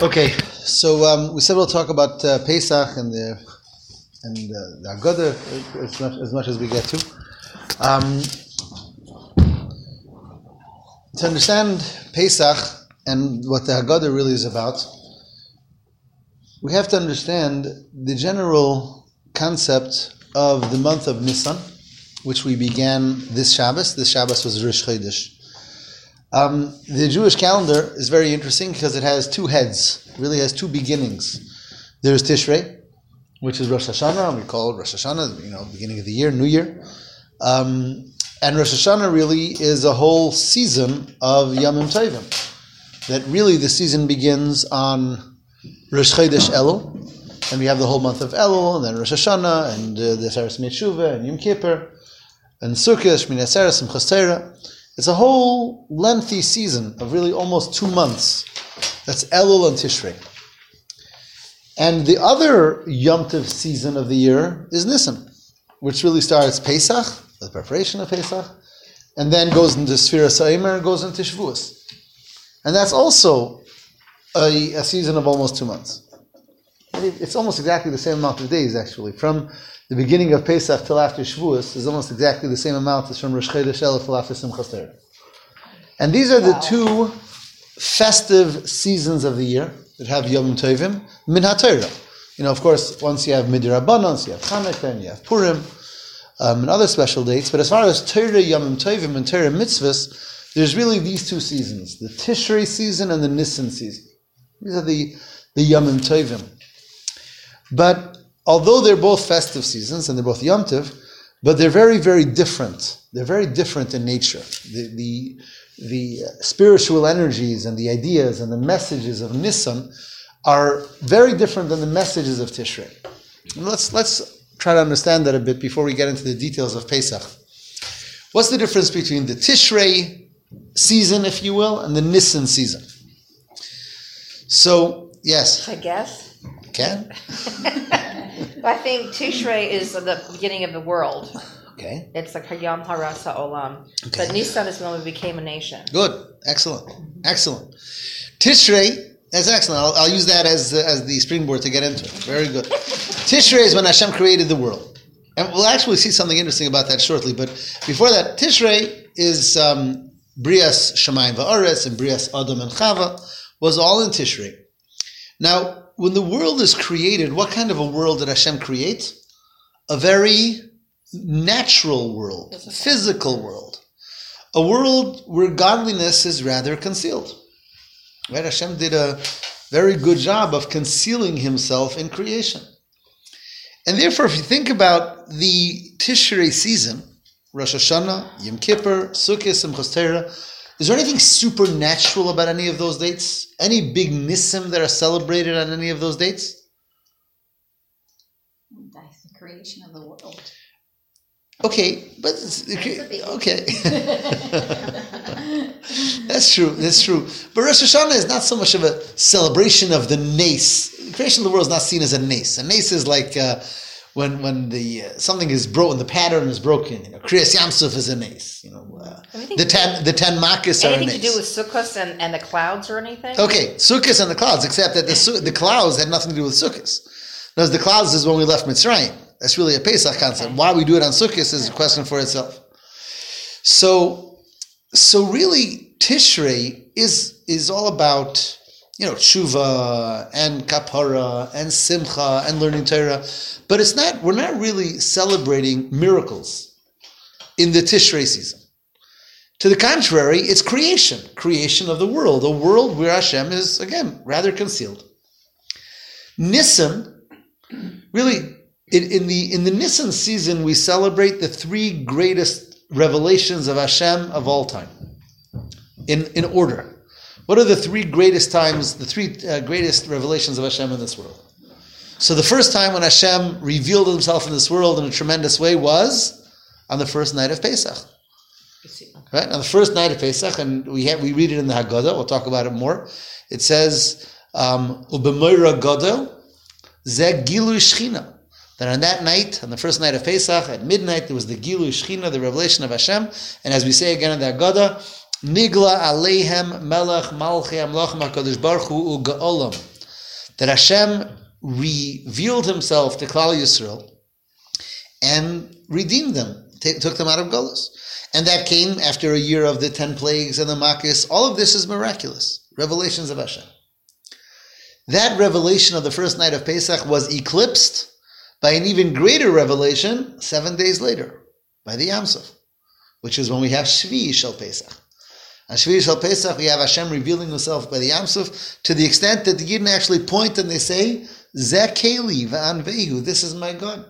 Okay, so um, we said we'll talk about uh, Pesach and the and uh, the Haggadah as much, as much as we get to. Um, to understand Pesach and what the Haggadah really is about, we have to understand the general concept of the month of Nisan, which we began this Shabbos. This Shabbos was Rosh Chodesh. Um, the Jewish calendar is very interesting because it has two heads, really has two beginnings. There's Tishrei, which is Rosh Hashanah, we call it Rosh Hashanah, you know, beginning of the year, New Year. Um, and Rosh Hashanah really is a whole season of Yamim Tovim. That really the season begins on Rosh Chodesh Elul, and we have the whole month of Elul, and then Rosh Hashanah, and uh, the Seres Metshuva, and Yom Kippur, and Sukkot, Shmini Atzeres, and Chastera. It's a whole lengthy season of really almost two months. That's Elul and Tishrei. And the other Yom Tov season of the year is Nisan, which really starts Pesach, the preparation of Pesach, and then goes into Sfira Sa'imer and goes into Shavuos. And that's also a, a season of almost two months. It's almost exactly the same amount of days, actually. From the beginning of Pesach till after Shavuos is almost exactly the same amount as from Rosh Chodesh Elul till after Simchas Torah. And these are wow. the two festive seasons of the year that have Yom Tovim, Min HaTorah. You know, of course, once you have Midirabbanon, you have Chanukah, and you have Purim, um, and other special dates. But as far as Torah Yom Tovim and Torah mitzvahs, there's really these two seasons: the Tishrei season and the Nisan season. These are the the Yom Tovim. But although they're both festive seasons and they're both Yom Tov, but they're very, very different. They're very different in nature. The, the, the spiritual energies and the ideas and the messages of Nisan are very different than the messages of Tishrei. And let's, let's try to understand that a bit before we get into the details of Pesach. What's the difference between the Tishrei season, if you will, and the Nisan season? So, yes. I guess. Can? I think Tishrei is the beginning of the world. Okay. It's like Hayom Haras Olam. Okay. But Nisan is when we became a nation. Good. Excellent. Excellent. Tishrei, that's excellent. I'll, I'll use that as, uh, as the springboard to get into it. Very good. Tishrei is when Hashem created the world. And we'll actually see something interesting about that shortly. But before that, Tishrei is um, Brias Shemayim Va'aretz and Brias Adam and Chava was all in Tishrei. Now, when the world is created, what kind of a world did Hashem create? A very natural world, physical, physical world, a world where godliness is rather concealed. Right? Hashem did a very good job of concealing himself in creation. And therefore, if you think about the Tishrei season, Rosh Hashanah, Yom Kippur, Sukkot, Simchas Torah, is there anything supernatural about any of those dates? Any big nisim that are celebrated on any of those dates? That's the creation of the world. Okay, but okay, that's true. That's true. But Rosh Hashanah is not so much of a celebration of the nace. The creation of the world is not seen as a nace. A nace is like. Uh, when when the uh, something is broken, the pattern is broken. You know, Kriyas Yamsuf is an ace. You know, uh, the ten the ten makas are an Anything to do with Sukkot and, and the clouds or anything? Okay, Sukkot and the clouds, except that the the clouds had nothing to do with Sukkot. Because the clouds is when we left Mitzrayim. That's really a Pesach concept. Okay. Why we do it on Sukkot is a question for itself. So, so really, Tishrei is is all about you know, tshuva and kapara and simcha and learning Torah. But it's not, we're not really celebrating miracles in the Tishrei season. To the contrary, it's creation, creation of the world, a world where Hashem is, again, rather concealed. Nisan, really, in, in the in the Nisan season, we celebrate the three greatest revelations of Hashem of all time, in, in order. What are the three greatest times, the three uh, greatest revelations of Hashem in this world? So the first time when Hashem revealed himself in this world in a tremendous way was on the first night of Pesach. Right? On the first night of Pesach, and we have, we read it in the Haggadah, we'll talk about it more. It says, um, Gilui Shechina. That on that night, on the first night of Pesach, at midnight, there was the Gilui Shechina, the revelation of Hashem. And as we say again in the Haggadah, Nigla Aleihem Melech Malchi Amlach Makadosh Baruch Hu U'Ga'olam. That Hashem revealed himself to Klal Yisrael and redeemed them, t- took them out of Golos. And that came after a year of the ten plagues and the Makis. All of this is miraculous. Revelations of Hashem. That revelation of the first night of Pesach was eclipsed by an even greater revelation seven days later, by the Yamsuf, which is when we have Shvi Shel Pesach. On Shvi Shel Pesach, we have Hashem revealing Himself by the Yamsuf to the extent that the Yidden actually point and they say, Zekeli v'anvehu, this is my God.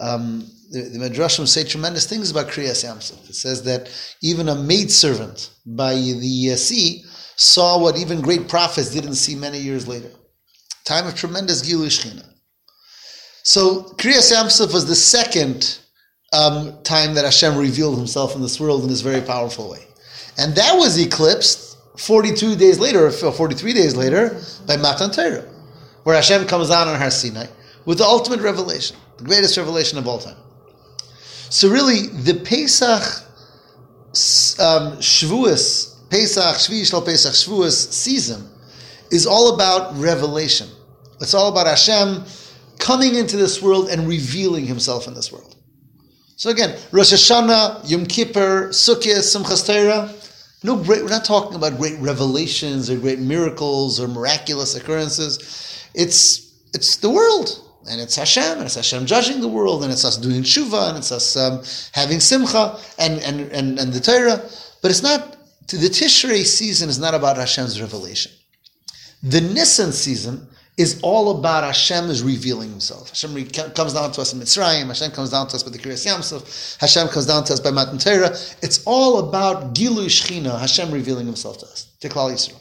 Um, the, the Midrashim say tremendous things about Kriyas Yamsuf. It says that even a maidservant by the uh, sea saw what even great prophets didn't see many years later. Time of tremendous Gilui Shechina. So Kriyas Yamsuf was the second um, time that Hashem revealed Himself in this world in this very powerful way, and that was eclipsed 42 days later, or 43 days later, by Matan Torah, where Hashem comes down on Har Sinai with the ultimate revelation, the greatest revelation of all time. So really, the Pesach um, Shavuos, Pesach Shvi Shal Pesach Shavuos season is all about revelation. It's all about Hashem coming into this world and revealing Himself in this world. So again, Rosh Hashanah, Yom Kippur, Sukkot, Simchas Torah. No great. We're not talking about great revelations or great miracles or miraculous occurrences. It's it's the world, and it's Hashem, and it's Hashem judging the world, and it's us doing tshuva, and it's us um, having simcha, and, and and and the Torah. But it's not. The Tishrei season is not about Hashem's revelation. The Nisan season is all about Hashem is revealing Himself. Hashem re- comes down to us in Mitzrayim. Hashem comes down to us by the Kriyas Yamsuf. Hashem comes down to us by Matan Torah. It's all about Gilui Shechina, Hashem revealing Himself to us, to Klal Yisrael.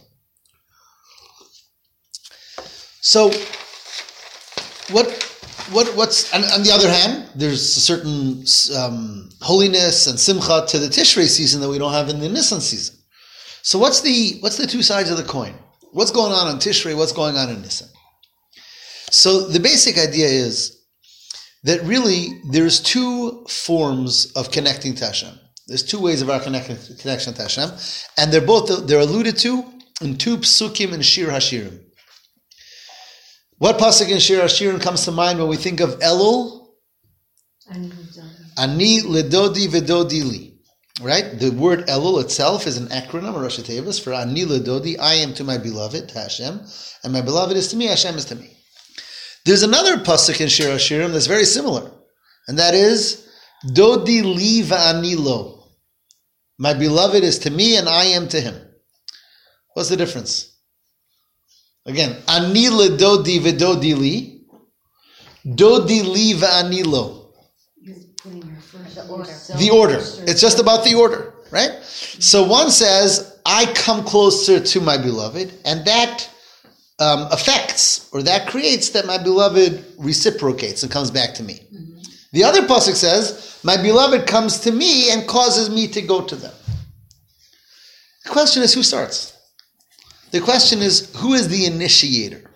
So, what, what, what's and on the other hand, there's a certain um, holiness and simcha to the Tishrei season that we don't have in the Nisan season. So, what's the what's the two sides of the coin? What's going on in Tishrei? What's going on in Nisan? So the basic idea is that really there's two forms of connecting to Hashem. There's two ways of our connection, connection to Hashem, and they're both they're alluded to in two psukim in Shir Hashirim. What pasuk in Shir Hashirim comes to mind when we think of Elul? Ani ledodi vedodi li. Right? The word Elul itself is an acronym, or Rosh Tevis, for Ani ledodi, I am to my beloved, Hashem, and my beloved is to me, Hashem is to me. There's another pasuk in Shir Hashirim that's very similar, and that is Dodi li va'anilo. My beloved is to me, and I am to him. What's the difference? Again, ani dodi v'dodi li, dodi li va'anilo. The order. The order. It's just about the order, right? So one says, I come closer to my beloved, and that um, affects or that creates that my beloved reciprocates and comes back to me. Mm-hmm. The other pasuk says, "My beloved comes to me and causes me to go to them." The question is, who starts? The question is, who is the initiator?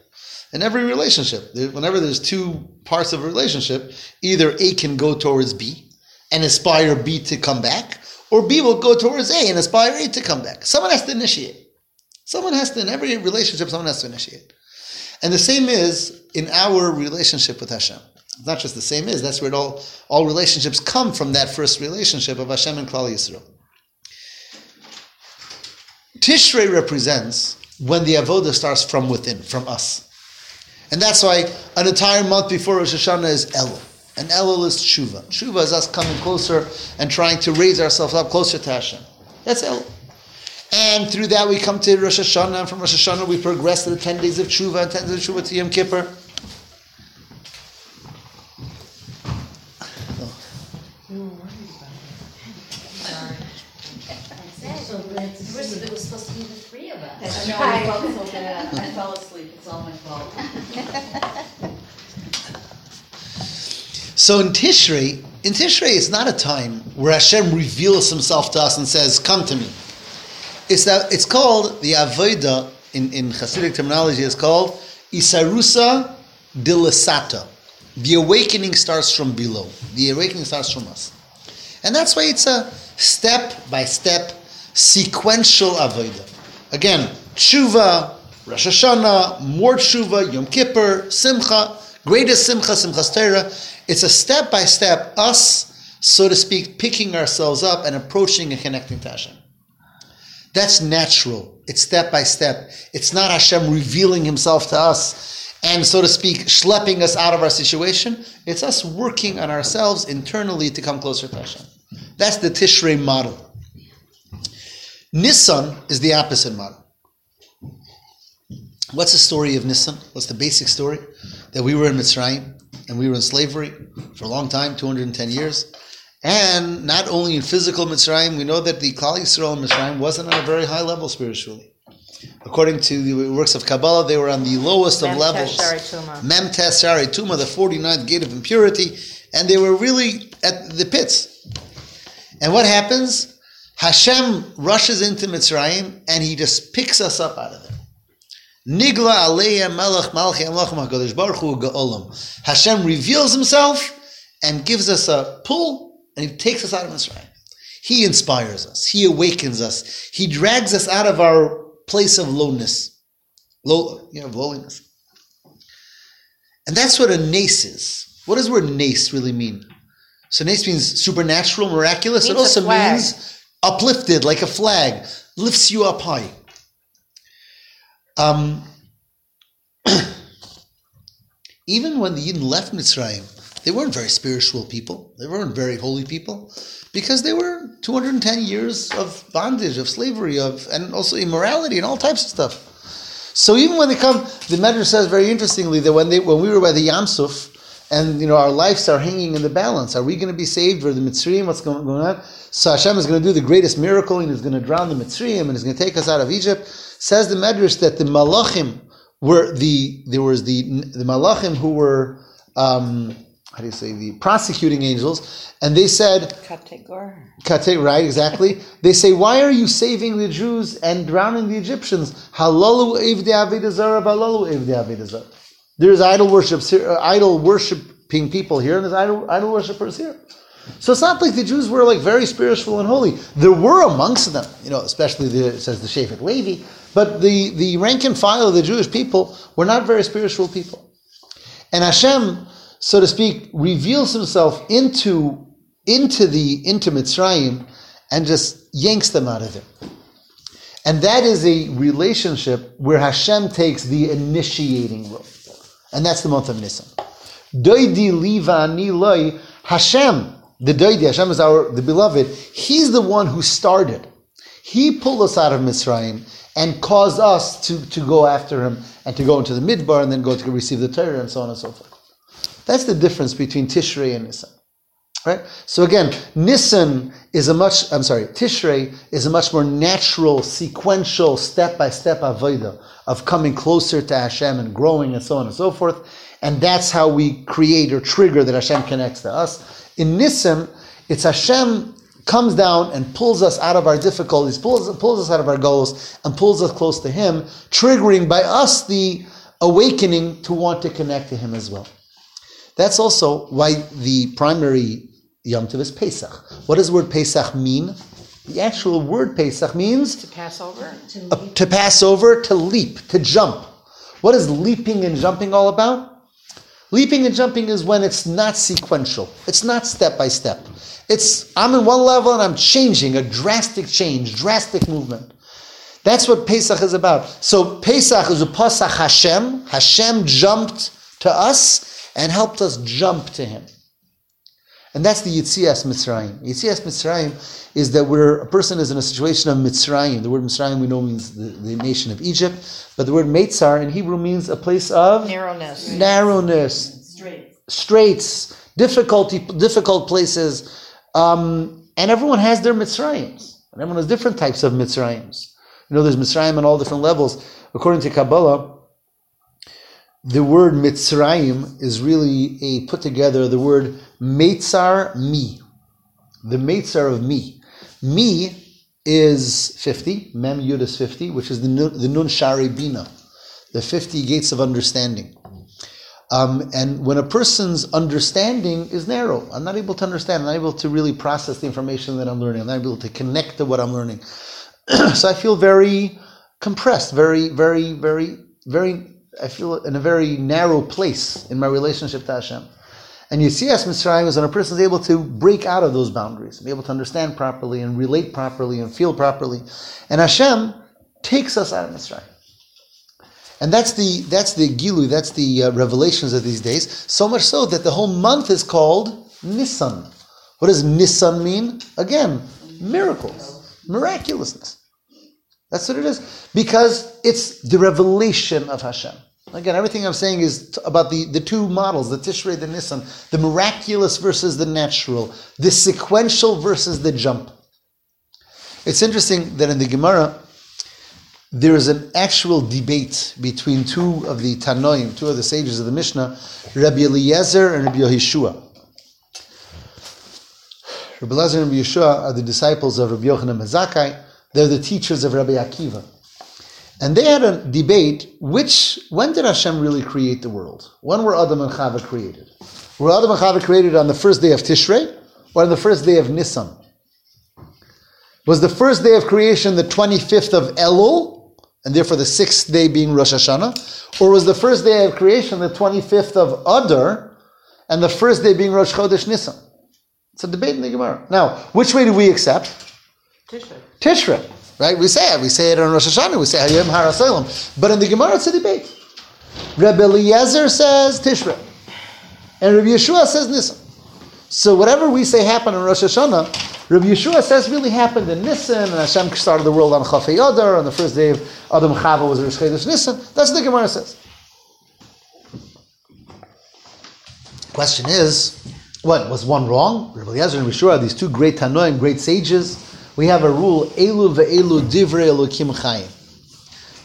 In every relationship, whenever there's two parts of a relationship, either A can go towards B and aspire B to come back, or B will go towards A and aspire A to come back. Someone has to initiate. Someone has to, in every relationship, someone has to initiate. And the same is in our relationship with Hashem. It's not just the same is, that's where all, all relationships come from that first relationship of Hashem and Klal Yisrael. Tishrei represents when the avodah starts from within, from us. And that's why an entire month before Rosh Hashanah is Elul. And Elul is Tshuva. Tshuva is us coming closer and trying to raise ourselves up closer to Hashem. That's Elul. And through that we come to Rosh Hashanah, and from Rosh Hashanah we progress to the 10 days of Tshuva, and 10 days of Tshuva to Yom Kippur. So. So in Tishrei, in Tishrei, it's not a time where Hashem reveals Himself to us and says, "Come to me." It's that it's called the avodah in in Hasidic terminology. It's called isarusa dilasata. The awakening starts from below. The awakening starts from us, and that's why it's a step by step, sequential avodah. Again, tshuva, Rosh Hashanah, more tshuva, Yom Kippur, Simcha, greatest Simcha, Simchas Torah. It's a step by step, us, so to speak, picking ourselves up and approaching and connecting to Hashem. That's natural. It's step by step. It's not Hashem revealing Himself to us and, so to speak, schlepping us out of our situation. It's us working on ourselves internally to come closer to Hashem. That's the Tishrei model. Nissan is the opposite model. What's the story of Nissan? What's the basic story? That we were in Mitzrayim and we were in slavery for a long time, 210 years. And not only in physical Mitzrayim, we know that the Klal Yisrael in Mitzrayim wasn't on a very high level spiritually. According to the works of Kabbalah, they were on the lowest of Mem levels. Mem Tes Shari Tuma, the 49th gate of impurity, and they were really at the pits. And what happens? Hashem rushes into Mitzrayim and he just picks us up out of there. Nigla Aleya Melech Malchi Baruch Hu Ga'olam. Hashem reveals himself and gives us a pull and he takes us out of Mitzrayim. He inspires us. He awakens us. He drags us out of our place of lowness. Low, you know, lowliness. And that's what a nace is. What does the word nace really mean? So nace means supernatural, miraculous. It, Means also means uplifted, like a flag, lifts you up high. Um, even when the Yidden left Mitzrayim, they weren't very spiritual people. They weren't very holy people because they were 210 years of bondage, of slavery, of and also immorality and all types of stuff. So even when they come, the Medrash says very interestingly that when they when we were by the Yamsuf, and you know our lives are hanging in the balance. Are we going to be saved or the Mitzrayim? What's going, on? So Hashem is going to do the greatest miracle and He's going to drown the Mitzrayim and He's going to take us out of Egypt. Says the Medrash that the Malachim were the there was the the Malachim who were um, how do you say the prosecuting angels, and they said Kategor. Kate, right, exactly. They say, why are you saving the Jews and drowning the Egyptians? Halalu evde avedazara, halalu evde avedazara. There's idol worship, uh, idol worshiping people here, and there's idol, idol worshippers here. So it's not like the Jews were like very spiritual and holy. There were amongst them, you know, especially the, says the Shevet Levi, but the, the rank and file of the Jewish people were not very spiritual people. And Hashem, so to speak, reveals himself into, into the into Mitzrayim and just yanks them out of there. And that is a relationship where Hashem takes the initiating role. And that's the month of Nisan. Doidi liva ani loi, Hashem, the Doidi, Hashem is our the beloved, he's the one who started. He pulled us out of Mitzrayim and caused us to, to go after him and to go into the midbar and then go to receive the Torah and so on and so forth. That's the difference between Tishrei and Nisan. Right? So again, Nisan is a much, I'm sorry, Tishrei is a much more natural, sequential, step-by-step avodah of coming closer to Hashem and growing and so on and so forth. And that's how we create or trigger that Hashem connects to us. In Nisan, it's Hashem comes down and pulls us out of our difficulties, pulls, pulls us out of our goals, and pulls us close to Him, triggering by us the awakening to want to connect to Him as well. That's also why the primary Yom Tov is Pesach. What does the word Pesach mean? The actual word Pesach means To pass over? uh, to pass over, to leap, to jump. What is leaping and jumping all about? Leaping and jumping is when it's not sequential. It's not step by step. It's I'm in one level and I'm changing, a drastic change, drastic movement. That's what Pesach is about. So Pesach is a Pasach Hashem. Hashem jumped to us and helped us jump to Him. And that's the Yitzias Mitzrayim. Yitzias Mitzrayim is that where a person is in a situation of Mitzrayim. The word Mitzrayim we know means the, the nation of Egypt, but the word Meitzar in Hebrew means a place of Narrowness. narrowness, Strait. straits, difficulty, difficult places. Um, and everyone has their Mitzrayims. And everyone has different types of Mitzrayims. You know, there's Mitzrayim on all different levels. According to Kabbalah, the word Mitzrayim is really a put together the word Meitzar Mi. The Meitzar of Mi. Mi is 50, Mem Yud is 50, which is the, the Nun Shari Bina, the 50 gates of understanding. Um, and when a person's understanding is narrow, I'm not able to understand, I'm not able to really process the information that I'm learning, I'm not able to connect to what I'm learning. so I feel very compressed, very, very, very, very. I feel in a very narrow place in my relationship to Hashem. And you see, as Mitzrayim is when a person is able to break out of those boundaries, be able to understand properly and relate properly and feel properly. And Hashem takes us out of Mitzrayim. And that's the that's the gilu, that's the uh, revelations of these days. So much so that the whole month is called Nissan. What does Nissan mean? Again, miracles, miraculousness. That's what it is. Because it's the revelation of Hashem. Again, everything I'm saying is t- about the, the two models, the Tishrei, the Nissan, the miraculous versus the natural, the sequential versus the jump. It's interesting that in the Gemara, there is an actual debate between two of the Tanoim, two of the sages of the Mishnah, Rabbi Eliezer and Rabbi Yehoshua. Rabbi Eliezer and Rabbi Yehoshua are the disciples of Rabbi Yochanan ben Zakkai. They're the teachers of Rabbi Akiva. And they had a debate, which, when did Hashem really create the world? When were Adam and Chava created? Were Adam and Chava created on the first day of Tishrei or on the first day of Nisan? Was the first day of creation the 25th of Elul, and therefore the sixth day being Rosh Hashanah? Or was the first day of creation the 25th of Adar, and the first day being Rosh Chodesh Nisan? It's a debate in the Gemara. Now, which way do we accept? Tishrei. Tishrei, right? We say it. We say it on Rosh Hashanah. We say Hayom Har But in the Gemara, it's a debate. Rabbi Eliezer says Tishrei, and Rabbi Yehoshua says Nisan. So whatever we say happened in Rosh Hashanah, Rabbi Yehoshua says really happened in Nisan, and Hashem started the world on Chafei on the first day of Adam Chava was Rosh Chodesh Nisan. That's what the Gemara says. Question is, what was one wrong? Rabbi Eliezer and Yehoshua, these two great Tanoim, great sages. We have a rule: Elu ve'elu divrei Elokim chayim.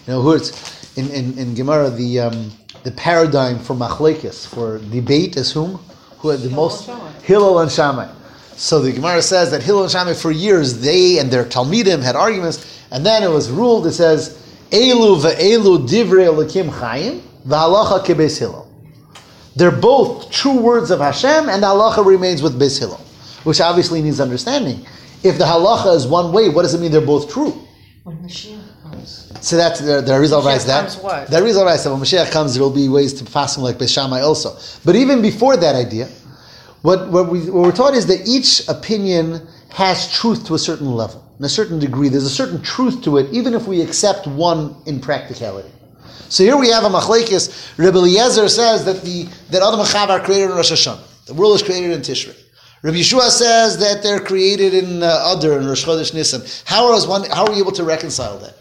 You know, who it's in, in, in Gemara the um, the paradigm for machlekes for debate is whom who had the most Hillel and Shammai. So the Gemara says that Hillel and Shammai for years they and their talmidim had arguments, and then it was ruled. It says Elu ve'elu divrei Elokim chayim v'halacha kebeis Hillel. They're both true words of Hashem, and the halacha remains with Beis Hillel, which obviously needs understanding. If the halacha is one way, what does it mean they're both true? When Mashiach comes. So that's the, the Arizal writes that. what? The Arizal writes that when Mashiach comes, there will be ways to pass him like Beis Shammai also. But even before that idea, what, what, we, what we're taught is that each opinion has truth to a certain level, in a certain degree. There's a certain truth to it, even if we accept one in practicality. So here we have a machlekes. Rabbi Eliezer says that the that Adam and Chava are created in Rosh Hashanah. The world is created in Tishrei. Rabbi Yehoshua says that they're created in uh, Adar and Rosh Chodesh Nisan. One? How are we able to reconcile that?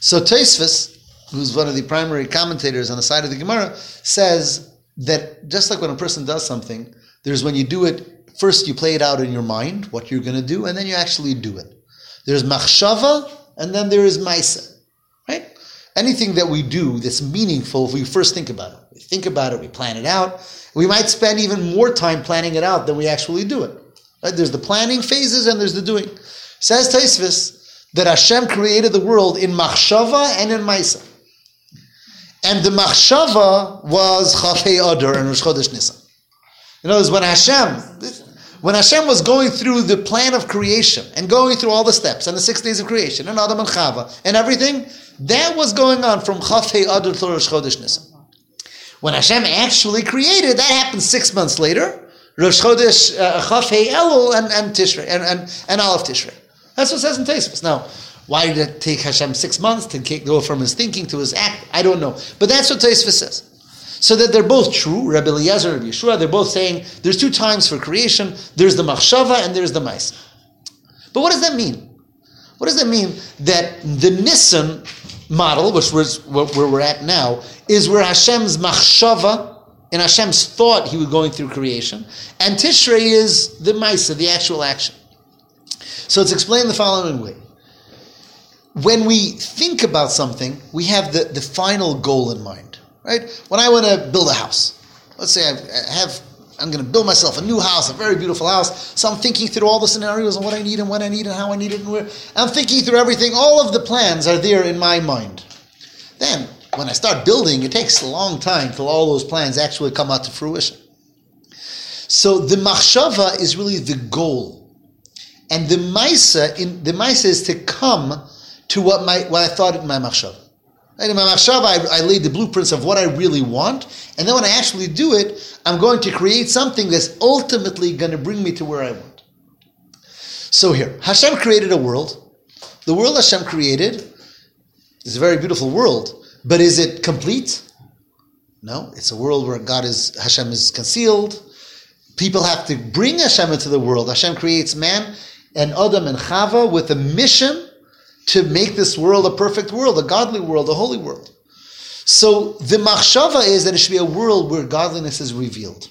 So Tosfos, who's one of the primary commentators on the side of the Gemara, says that just like when a person does something, there's when you do it first, you play it out in your mind what you're going to do, and then you actually do it. There's machshava, and then there is maisa. Anything that we do that's meaningful, if we first think about it, we think about it, we plan it out. We might spend even more time planning it out than we actually do it. Right? There's the planning phases and there's the doing. Says Tosfos that Hashem created the world in machshava and in maisa. And the machshava was chafei adar and Rosh Chodesh Nisan. In other words, when Hashem, when Hashem was going through the plan of creation and going through all the steps and the six days of creation and Adam and Chava and everything, that was going on from Chafei Adar to Rosh Chodesh Nisan. When Hashem actually created, that happened six months later. Rosh Chodesh uh, Chafei Elul and, and Tishrei and, and, and Aleph Tishrei. That's what it says in Tosfos. Now, why did it take Hashem six months to go from his thinking to his act? I don't know. But that's what Tosfos says. So that they're both true, Rabbi Eliezer and Yehoshua, they're both saying there's two times for creation, there's the machshava and there's the mais. But what does that mean? What does that mean that the Nissan model, which was where we're at now, is where Hashem's machshava, in Hashem's thought he was going through creation, and Tishrei is the Maisa, the actual action. So it's explained the following way. When we think about something, we have the, the final goal in mind, right? When I want to build a house, let's say I have, I'm going to build myself a new house, a very beautiful house. So I'm thinking through all the scenarios and what I need and when I need and how I need it and where. I'm thinking through everything. All of the plans are there in my mind. Then, when I start building, it takes a long time till all those plans actually come out to fruition. So the machshava is really the goal. and the Maisa, in the Maisa is to come to what my what I thought in my machshav. Right? In my machshav, I, I laid the blueprints of what I really want, and then when I actually do it, I'm going to create something that's ultimately going to bring me to where I want. So here, Hashem created a world. The world Hashem created is a very beautiful world, but is it complete? No, it's a world where God is Hashem is concealed. People have to bring Hashem into the world. Hashem creates man and Adam and Chava with a mission to make this world a perfect world, a godly world, a holy world. So the machshava is that it should be a world where godliness is revealed.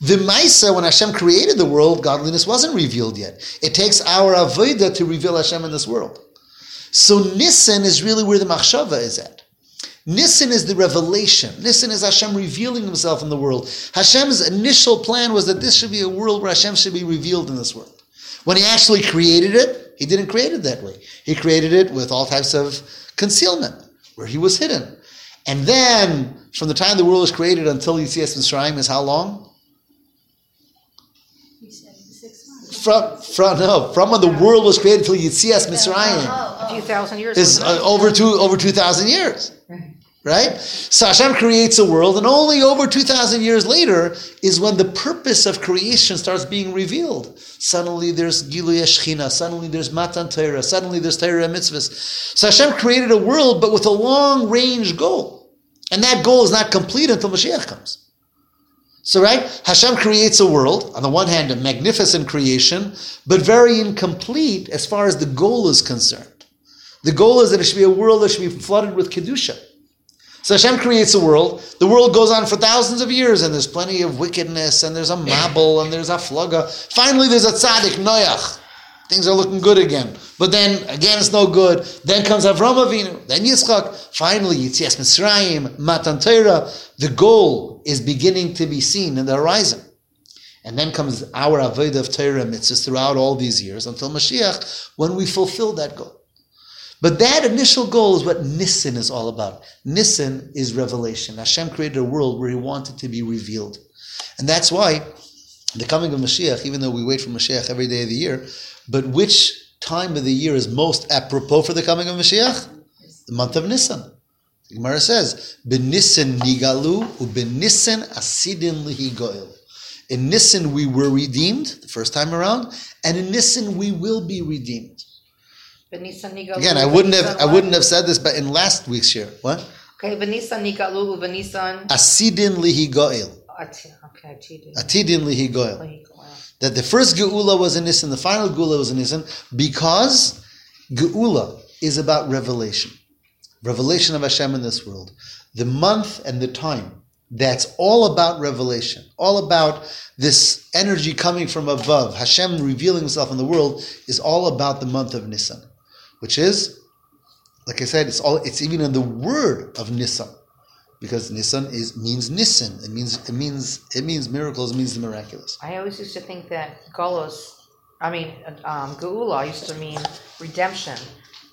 The Maisa, when Hashem created the world, godliness wasn't revealed yet. It takes our avodah to reveal Hashem in this world. So Nissen is really where the machshava is at. Nissen is the revelation. Nissen is Hashem revealing Himself in the world. Hashem's initial plan was that this should be a world where Hashem should be revealed in this world. When He actually created it, He didn't create it that way. He created it with all types of concealment, where He was hidden. And then, from the time the world was created until Yitzias Mitzrayim is how long? You said six months. From, from no, from when the world was created till Yitzias Mitzrayim. A few thousand years. is uh, over two over two thousand years, right? So Hashem creates a world, and only over two thousand years later is when the purpose of creation starts being revealed. Suddenly there's Gilui Shechina, suddenly there's Matan Torah, suddenly there's Torah mitzvahs. So Hashem created a world, but with a long range goal, and that goal is not complete until Mashiach comes. So, right, Hashem creates a world, on the one hand, a magnificent creation, but very incomplete as far as the goal is concerned. The goal is that it should be a world that should be flooded with Kedusha. So Hashem creates a world. The world goes on for thousands of years, and there's plenty of wickedness, and there's a Mabul, and there's a Flaga. Finally, there's a Tzaddik, Noach. Things are looking good again. But then, again, it's no good. Then comes Avram Avinu, then Yitzchak. Finally, Yitzias Mitzrayim, Matan Torah. The goal is beginning to be seen in the horizon. And then comes our Avodah of Torah mitzvahs throughout all these years until Mashiach, when we fulfill that goal. But that initial goal is what Nissen is all about. Nissen is revelation. Hashem created a world where He wanted to be revealed. And that's why the coming of Mashiach, even though we wait for Mashiach every day of the year, but which time of the year is most apropos for the coming of Mashiach? The month of Nisan. The Gemara says, "Benissen nigalu ubenissen asidin lihigoil." In Nisan we were redeemed the first time around, and in Nisan we will be redeemed. Again, I wouldn't have I wouldn't have said this, but in last week's year, what Okay, Benisan Nigalu, Benisan. asidin lihigoil, Ati- Okay, Atidin. lihigoil. Like. That the first geula was in Nisan, the final geula was in Nisan, because geula is about revelation, revelation of Hashem in this world. The month and the time that's all about revelation, all about this energy coming from above. Hashem revealing Himself in the world is all about the month of Nisan, which is, like I said, it's all. It's even in the word of Nisan, because Nisan is means Nisan. It means it means it means miracles. It means the miraculous. I always used to think that Golos, I mean, um, Geula used to mean redemption.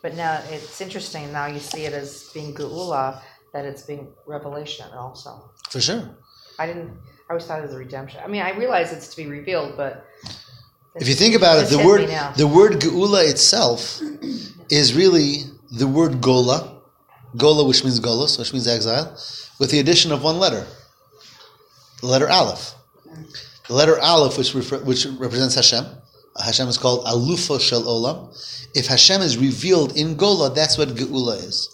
But now it's interesting. Now you see it as being Geula, that it's being revelation also. For sure. I didn't, I always thought it was a redemption. I mean, I realize it's to be revealed, but. If you think about it, the word the word geula itself is really the word gola, gola, which means golos, which means exile, with the addition of one letter, the letter aleph. The letter aleph, which refer, which represents Hashem. Hashem is called alufa shel olam. If Hashem is revealed in gola, that's what geula is.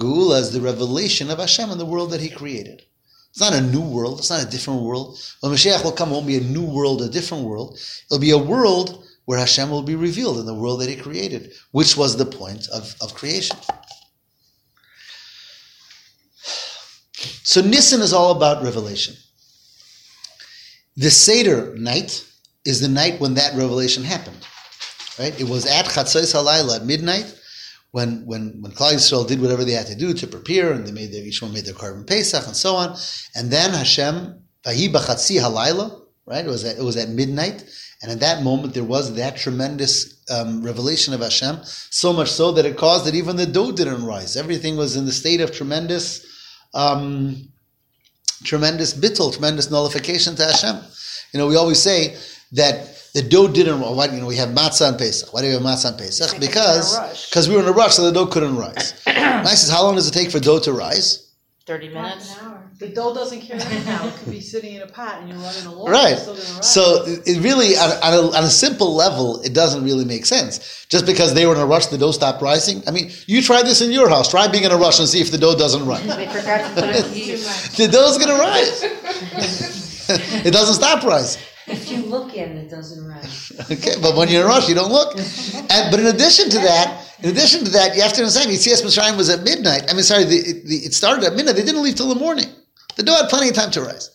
Geula is the revelation of Hashem in the world that He created. It's not a new world. It's not a different world. When Mashiach will come, it won't be a new world, a different world. It'll be a world where Hashem will be revealed in the world that He created, which was the point of, of creation. So Nisan is all about revelation. The Seder night is the night when that revelation happened. Right? It was at Chatzos Halayla at midnight when when when Klal Yisrael did whatever they had to do to prepare, and they made their each one made their korban pesach and so on, and then Hashem vahi halayla, right? It was at, it was at midnight, and at that moment there was that tremendous um, revelation of Hashem, so much so that it caused that even the dough didn't rise. Everything was in the state of tremendous, um, tremendous bittul, tremendous nullification to Hashem. You know, we always say that the dough didn't. Why you know we have matzah on Pesach? Why do we have matzah on Pesach? Because they're in a rush. because we were in a rush, so the dough couldn't rise. Nice is how long does it take for dough to rise? Thirty Half minutes. An hour. The dough doesn't care anyhow. It could be sitting in a pot and you're running along. Right. It's still. So it it really, on, on, a, on a simple level, it doesn't really make sense. Just because they were in a rush, the dough stopped rising. I mean, you try this in your house. Try being in a rush and see if the dough doesn't run. They forgot to put it in yeast. the dough's gonna rise. it doesn't stop rising. If you look in, it doesn't rise. Okay, but when you're in a rush, you don't look. And but in addition to that, in addition to that, you have to understand. Yitzias Mitzrayim was at midnight. I mean, sorry, the, it, the, it started at midnight. They didn't leave till the morning. The dough had plenty of time to rise.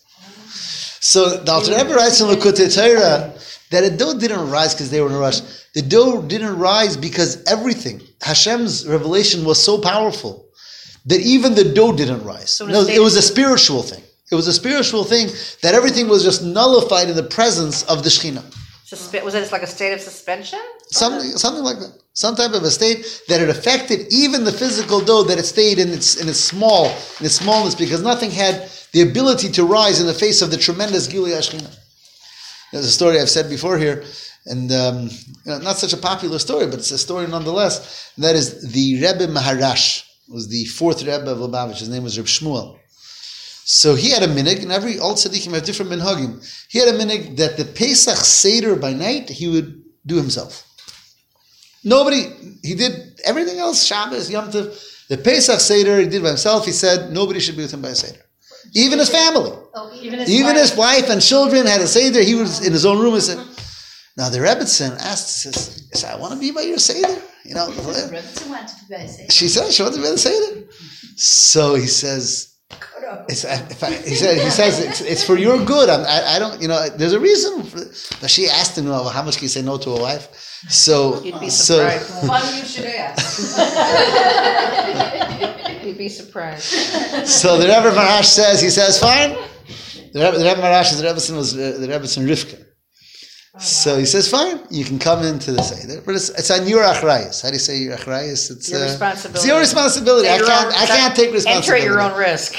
So the Alter Rebbe writes in Likutei Torah that the dough didn't rise because they were in a rush. The dough didn't rise because everything Hashem's revelation was so powerful that even the dough didn't rise. So no, it was a spiritual thing. It was a spiritual thing that everything was just nullified in the presence of the Shekhinah. Suspe- was it like a state of suspension? Something, something like that. Some type of a state that it affected even the physical dough that it stayed in its in its small in its smallness because nothing had the ability to rise in the face of the tremendous Gilui Shechina. There's a story I've said before here, and um, you know, not such a popular story, but it's a story nonetheless. That is the Rebbe Maharash was the fourth Rebbe of Lubavitch. His name was Reb Shmuel. So he had a minhag, and every all tzaddikim have different minhagim. He had a minhag that the Pesach Seder by night he would do himself. Nobody, he did everything else, Shabbos, Yom Tov. The Pesach Seder he did by himself. He said nobody should be with him by a Seder. Even his family. Oh, even his Even wife. his wife and children had a Seder. He was in his own room and said, now the Rebbitzin asked, says, I want to be by your Seder. You know, Rebbitzin wanted to be by Seder. she said she wanted to be by the Seder. So he says, it's, if I, he said, he says it's, it's for your good. I'm, I, I don't, you know, there's a reason. For, but she asked him, well, how much can you say no to a wife? So, You'd be so, surprised. Funny you should ask. You'd be surprised. so the Rebbe Maharash says, he says, fine. The Rebbe, the Rebbe Maharash, the Rebbetzin was uh, the Rebbetzin Rivka. So he says, fine, you can come into the Seder, but it's, it's on your achrayas. How do you say your achrayas? It's Your uh, responsibility. It's your responsibility. I can't, own- I can't take Enter responsibility. at your own risk.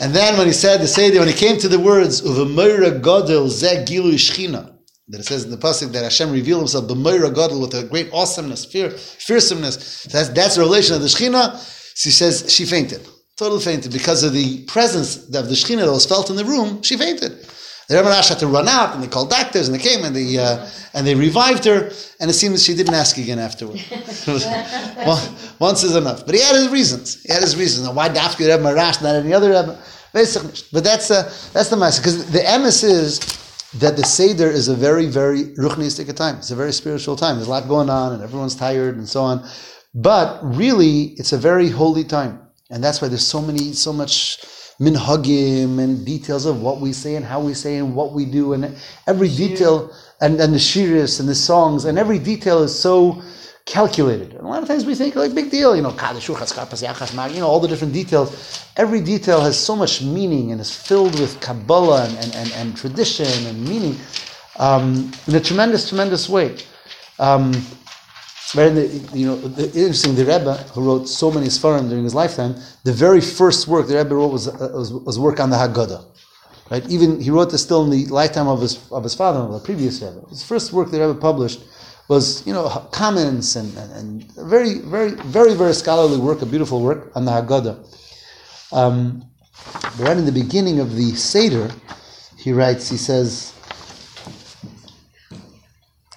And then when he said the Seder, when he came to the words "Uvemoira Godel Ze Gilui Shechina," that it says in the pasuk that Hashem revealed Himself b'moira Godel with a great awesomeness, fear, fearsomeness. So that's that's the relation of the Shchina. She says she fainted, totally fainted because of the presence of the Shchina that was felt in the room. She fainted. The Rebbe Rash had to run out, and they called doctors, and they came, and they uh, and they revived her. And it seems she didn't ask again afterward. One- Once is enough. But he had his reasons. He had his reasons. Now, why Dafka Rebbe Maharash, not any other Rebbe? But that's uh, that's the message. Because the emes is that the Seder is a very, very ruchnistic time. It's a very spiritual time. There's a lot going on, and everyone's tired, and so on. But really, it's a very holy time, and that's why there's so many, so much minhagim and details of what we say and how we say and what we do, and every detail, and, and the shiris and the songs, and every detail is so calculated. And a lot of times we think like big deal, you know, Kadesh, Urchatz, Yachatz, Mag, you know, all the different details. Every detail has so much meaning and is filled with Kabbalah and, and, and, and tradition and meaning um, in a tremendous, tremendous way. Um, the, you know, the, interesting, the Rebbe, who wrote so many Sfarim during his lifetime, the very first work the Rebbe wrote was, uh, was, was work on the Haggadah. Right? Even he wrote this still in the lifetime of his of his father, of the previous Rebbe. His first work the Rebbe published was, you know, comments and, and, and very, very, very, very scholarly work, a beautiful work on the Haggadah. Um, right in the beginning of the Seder, he writes, he says,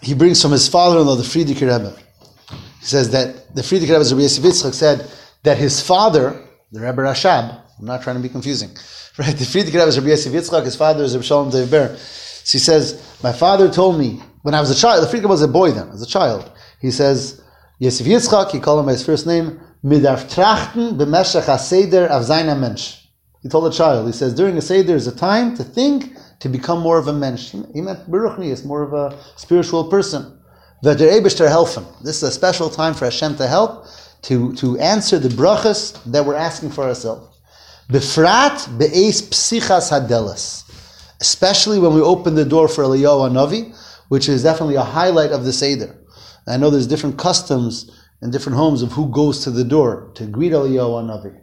he brings from his father-in-law, the Frierdiker Rebbe. Says that the Frierdiker Rebbe, Rabbi Yosef said that his father, the Rebbe Rashab, I'm not trying to be confusing, right? The Frierdiker Rebbe Rabbi Yosef his father is Rabbi Shalom Ber. So he says, my father told me, when I was a child, the Frierdiker Rebbe was a boy then, as a child, he says, Yosef Yitzchak, he called him by his first name, Midarf trachten b'meshach ha-seder av zayna mensch. He told a child, he says, during a Seder is a time to think, to become more of a mensch. He meant Baruchni is more of a spiritual person. That helfen. This is a special time for Hashem to help, to, to answer the brachas that we're asking for ourselves. Befrat be'es psichas hadelas. Especially when we open the door for Eliyahu Navi, which is definitely a highlight of the Seder. I know there's different customs in different homes of who goes to the door to greet Eliyahu Navi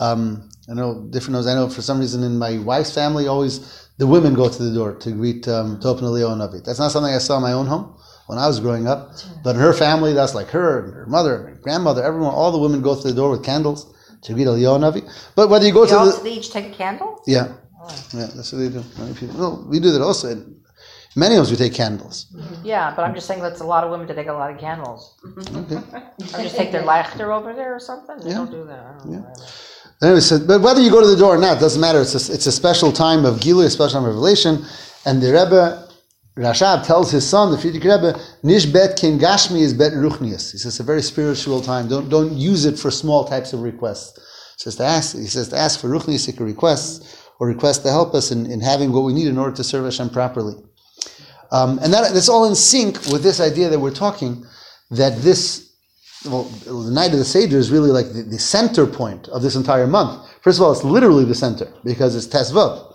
Um, I know different knows. I know for some reason in my wife's family, always the women go to the door to greet um, Topin Leo and Navi. That's not something I saw in my own home when I was growing up. But in her family, that's like her and her mother and her grandmother, everyone, all the women go to the door with candles to read and Navi. But whether you go They to all, the they each take a candle? yeah, oh. yeah, that's what they do. Many people. No, we do that also. In many us we take candles. Mm-hmm. Yeah, but I'm just saying that's a lot of women to take a lot of candles. Mm-hmm. Okay. Or just take their lighter over there or something? They Yeah. don't do that. Don't know. Anyway, so, but whether you go to the door or not doesn't matter. It's a, it's a special time of Gilu, a special time of revelation. And the Rebbe, Rashab, tells his son, the Frierdiker Rebbe, Nish bet kin gashmi is bet ruchnius. He says it's a very spiritual time. Don't, don't use it for small types of requests. He says to ask, he says to ask for ruchniistic requests or requests to help us in, in having what we need in order to serve Hashem properly. Um, and that, that's all in sync with this idea that we're talking, that this, well, the night of the Seder is really like the, the center point of this entire month. First of all, it's literally the center because it's Tesvav,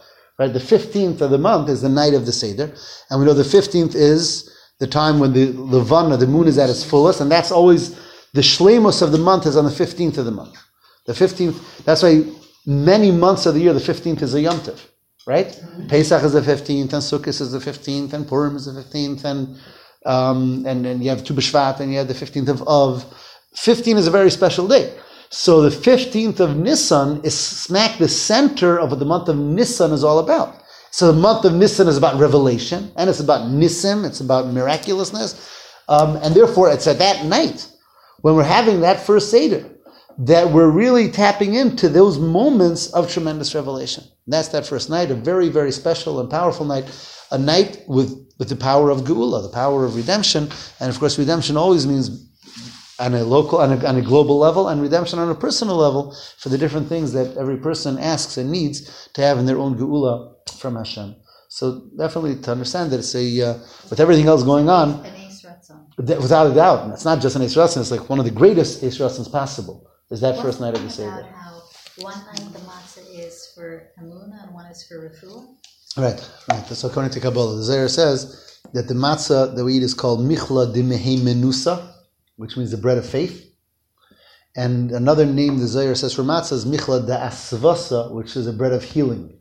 right? The 15th of the month is the night of the Seder. And we know the 15th is the time when the Levana, the moon is at its fullest. And that's always, the Shlemos of the month is on the 15th of the month. The 15th, that's why many months of the year, the 15th is a Yom Tov right? Pesach is the 15th, and Sukkot is the 15th, and Purim is the 15th, and um, and, and you have Tu B'Shvat, and you have the 15th of Av. 15 is a very special day. So the 15th of Nisan is smack the center of what the month of Nisan is all about. So the month of Nisan is about revelation, and it's about Nisim, it's about miraculousness, um, and therefore it's at that night when we're having that first Seder that we're really tapping into those moments of tremendous revelation. And that's that first night, a very, very special and powerful night, a night with, with the power of Geula, the power of redemption. And of course, redemption always means on a local, on a, on a global level, and redemption on a personal level for the different things that every person asks and needs to have in their own Geula from Hashem. So definitely to understand that it's a, uh, with everything else going on, that- without a doubt, and it's not just an Eis it's like one of the greatest Eis Ratzons possible, is that first night of the Seder. About how one night the matzah is for Amuna and one is for Refuah. Right, right. That's according to Kabbalah. The Zohar says that the matzah that we eat is called michla de menusa, which means the bread of faith. And another name the Zohar says for matzah is michla de asvasa, which is a bread of healing.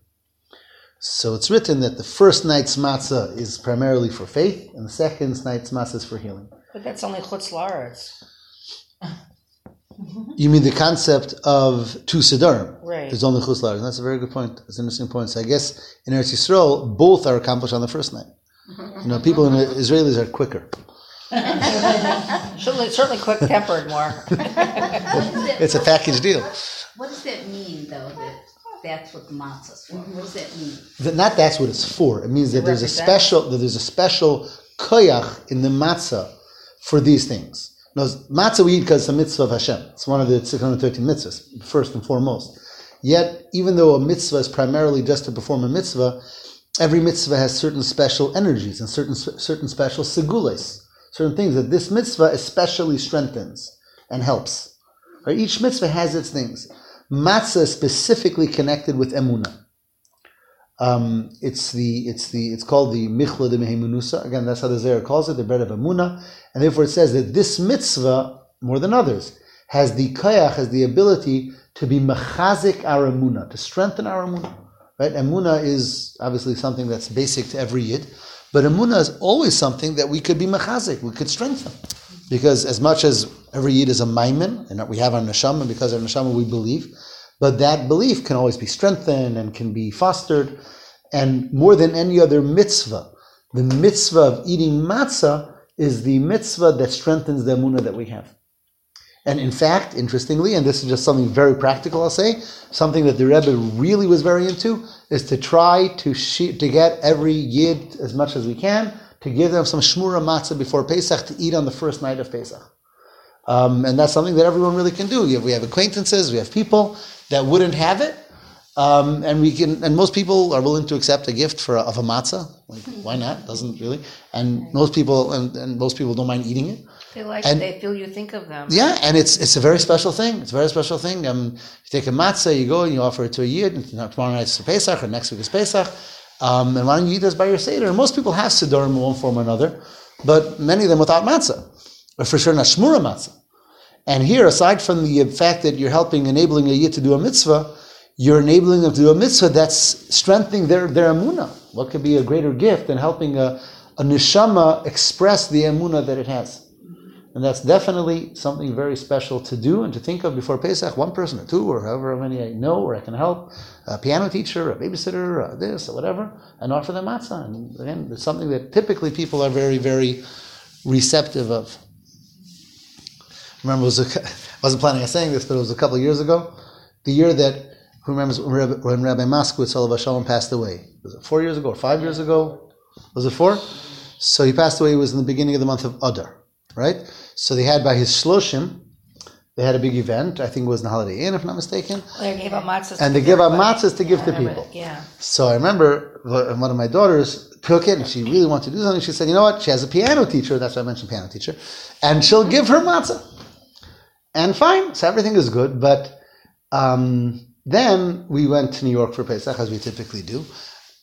So it's written that the first night's matzah is primarily for faith, and the second night's matzah is for healing. But that's only chutz la'aretz. You mean the concept of two sedarim? Right. There's only chus and that's a very good point. That's an interesting point. So I guess in Eretz Yisrael, both are accomplished on the first night. You know, people in Israelis are quicker. Certainly, certainly quick tempered more. What, is It's a package deal. what does that mean, though, that that's what the matzah's for? What does that mean? That- Not that's what it's for. It means that there's a represent. special that there's a special koyach in the matzah for these things. Now, matzah we eat because it's a mitzvah of Hashem. It's one of the 613 mitzvahs, first and foremost. Yet, even though a mitzvah is primarily just to perform a mitzvah, every mitzvah has certain special energies and certain certain special segules, certain things that this mitzvah especially strengthens and helps. Right? Each mitzvah has its things. Matzah is specifically connected with emunah. Um, it's the it's the it's called the michla de mehemunusa. Again, that's how the Zohar calls it, the bread of emuna, and therefore it says that this mitzvah more than others has the kayach, has the ability to be mechazik our emuna, to strengthen our emuna. Right? Emuna is obviously something that's basic to every yid, but emuna is always something that we could be mechazik, we could strengthen, because as much as every yid is a maimin, and we have our neshama, because our neshama we believe, but that belief can always be strengthened and can be fostered. And more than any other mitzvah, the mitzvah of eating matzah is the mitzvah that strengthens the emunah that we have. And in fact, interestingly, and this is just something very practical, I'll say, something that the Rebbe really was very into, is to try to she- to get every yid as much as we can to give them some shmura matzah before Pesach to eat on the first night of Pesach. Um, and that's something that everyone really can do. We have acquaintances, we have people that wouldn't have it, um, and we can. And most people are willing to accept a gift for of a matzah. Like, why not? Doesn't really. And most people, and, and most people don't mind eating it. They like, And- they feel you think of them. Yeah, and it's it's a very special thing. It's a very special thing. Um, you take a matzah, you go and you offer it to a yid. And tomorrow night is Pesach, or next week is Pesach. Um, and why don't you eat this by your seder? And most people have sedorim in one form or another, but many of them without matzah, or for sure not shmura matzah. And here, aside from the fact that you're helping, enabling a yid to do a mitzvah, you're enabling them to do a mitzvah that's strengthening their, their emunah. What could be a greater gift than helping a, a neshama express the emunah that it has? And that's definitely something very special to do and to think of before Pesach. One person or two or however many I know or I can help, a piano teacher, a babysitter, or this or whatever, and offer them matzah. And again, it's something that typically people are very, very receptive of. Remember, was a, I wasn't planning on saying this, but it was a couple of years ago. The year that, who remembers when Rabbi, when Rabbi Moskowitz, Olav Shalom, passed away? Was it four years ago or five years ago? Was it four? So he passed away, it was in the beginning of the month of Adar, right? So they had by his shloshim, they had a big event. I think it was in the Holiday Inn, if I'm not mistaken. They gave out matzahs. And they give out matzahs to give to people. Yeah. So I remember one of my daughters took it and she really wanted to do something. She said, you know what? She has a piano teacher. That's why I mentioned piano teacher. And she'll give her matzah. And fine. So everything is good. But um, then we went to New York for Pesach, as we typically do.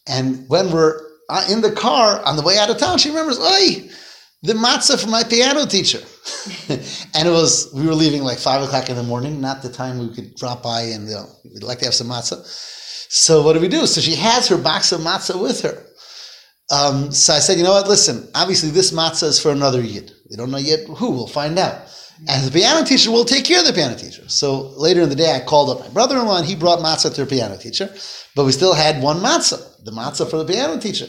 And when we're uh, in the car on the way out of town, she remembers, Oi, the matzah from my piano teacher. and it was, we were leaving like five o'clock in the morning, not the time we could drop by and, you know, we'd like to have some matzah. So what do we do? So she has her box of matzah with her. Um, so I said, you know what? Listen, obviously this matzah is for another yid. We don't know yet who. We'll find out. And the piano teacher will take care of the piano teacher. So later in the day, I called up my brother-in-law, and he brought matzah to her piano teacher. But we still had one matzah, the matzah for the piano teacher.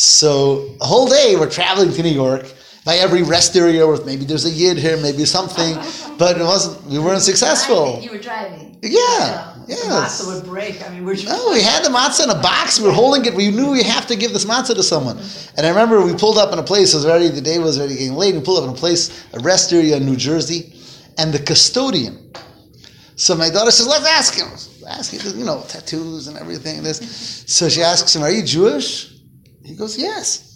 So a whole day we're traveling to New York. By every rest area, where maybe there's a yid here, maybe something, but it wasn't. We weren't successful. You were driving. Yeah, Yeah. The yeah. matzah would break. I mean, we're No, we had the matzah in a box. We were holding it. We knew we have to give this matzah to someone. And I remember we pulled up in a place. It was already the day was already getting late. We pulled up in a place, a rest area in New Jersey, and the custodian. So my daughter says, "Let's ask him." Ask him, you know, tattoos and everything. This. So she asks him, "Are you Jewish?" He goes, "Yes."